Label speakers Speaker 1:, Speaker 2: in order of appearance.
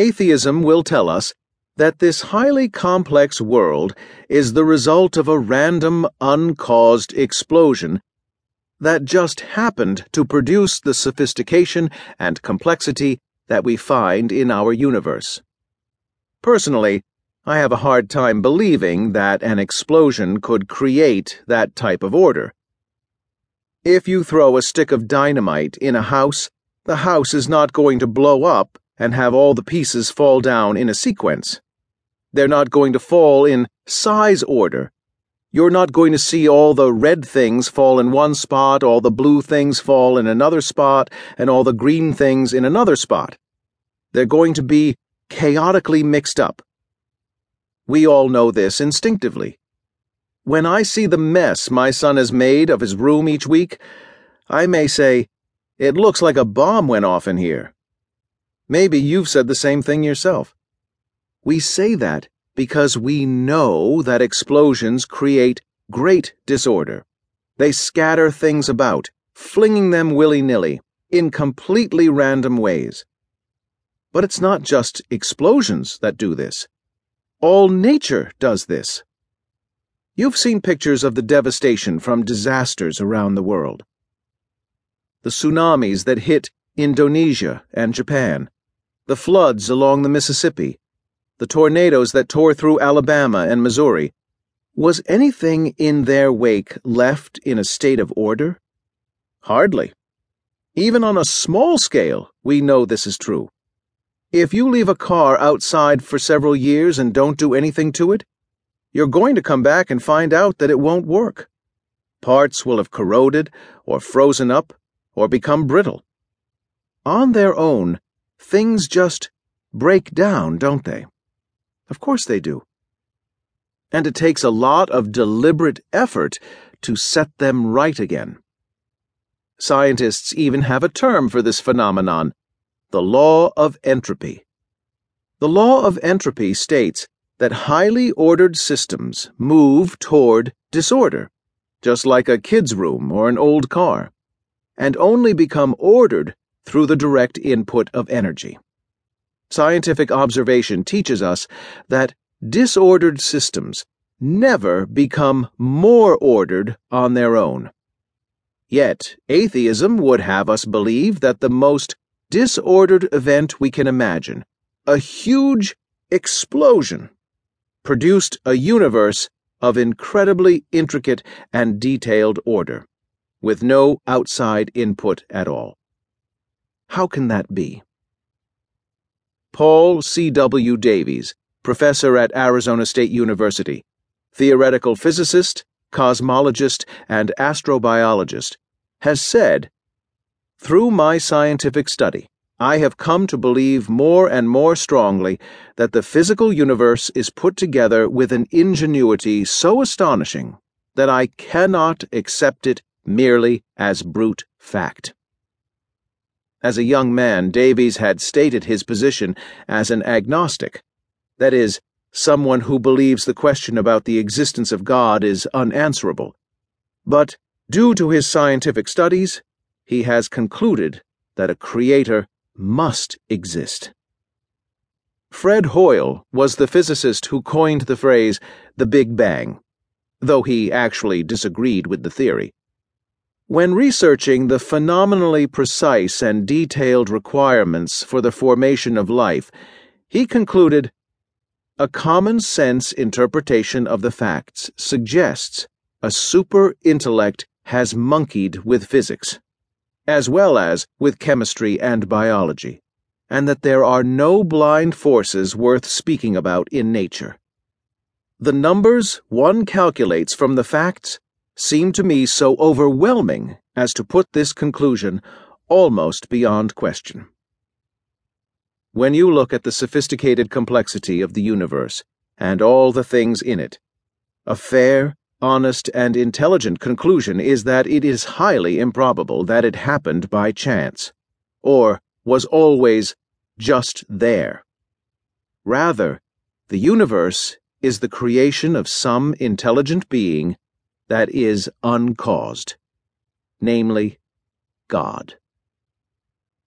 Speaker 1: Atheism will tell us that this highly complex world is the result of a random, uncaused explosion that just happened to produce the sophistication and complexity that we find in our universe. Personally, I have a hard time believing that an explosion could create that type of order. If you throw a stick of dynamite in a house, the house is not going to blow up and have all the pieces fall down in a sequence. They're not going to fall in size order. You're not going to see all the red things fall in one spot, all the blue things fall in another spot, and all the green things in another spot. They're going to be chaotically mixed up. We all know this instinctively. When I see the mess my son has made of his room each week, I may say, It looks like a bomb went off in here. Maybe you've said the same thing yourself. We say that because we know that explosions create great disorder. They scatter things about, flinging them willy nilly, in completely random ways. But it's not just explosions that do this. All nature does this. You've seen pictures of the devastation from disasters around the world. The tsunamis that hit Indonesia and Japan, the floods along the Mississippi, the tornadoes that tore through Alabama and Missouri, was anything in their wake left in a state of order? Hardly. Even on a small scale, we know this is true. If you leave a car outside for several years and don't do anything to it, you're going to come back and find out that it won't work. Parts will have corroded, or frozen up, or become brittle. On their own, things just break down, don't they? Of course they do. And it takes a lot of deliberate effort to set them right again. Scientists even have a term for this phenomenon the law of entropy. The law of entropy states that highly ordered systems move toward disorder, just like a kid's room or an old car, and only become ordered through the direct input of energy. Scientific observation teaches us that disordered systems never become more ordered on their own. Yet, atheism would have us believe that the most disordered event we can imagine, a huge explosion, produced a universe of incredibly intricate and detailed order, with no outside input at all. How can that be? Paul C.W. Davies, professor at Arizona State University, theoretical physicist, cosmologist, and astrobiologist, has said Through my scientific study, I have come to believe more and more strongly that the physical universe is put together with an ingenuity so astonishing that I cannot accept it merely as brute fact. As a young man, Davies had stated his position as an agnostic, that is, someone who believes the question about the existence of God is unanswerable. But, due to his scientific studies, he has concluded that a creator must exist. Fred Hoyle was the physicist who coined the phrase the Big Bang, though he actually disagreed with the theory. When researching the phenomenally precise and detailed requirements for the formation of life, he concluded a common sense interpretation of the facts suggests a super intellect has monkeyed with physics, as well as with chemistry and biology, and that there are no blind forces worth speaking about in nature. The numbers one calculates from the facts seemed to me so overwhelming as to put this conclusion almost beyond question. When you look at the sophisticated complexity of the universe and all the things in it, a fair, honest, and intelligent conclusion is that it is highly improbable that it happened by chance, or was always just there. Rather, the universe is the creation of some intelligent being that is uncaused, namely, God.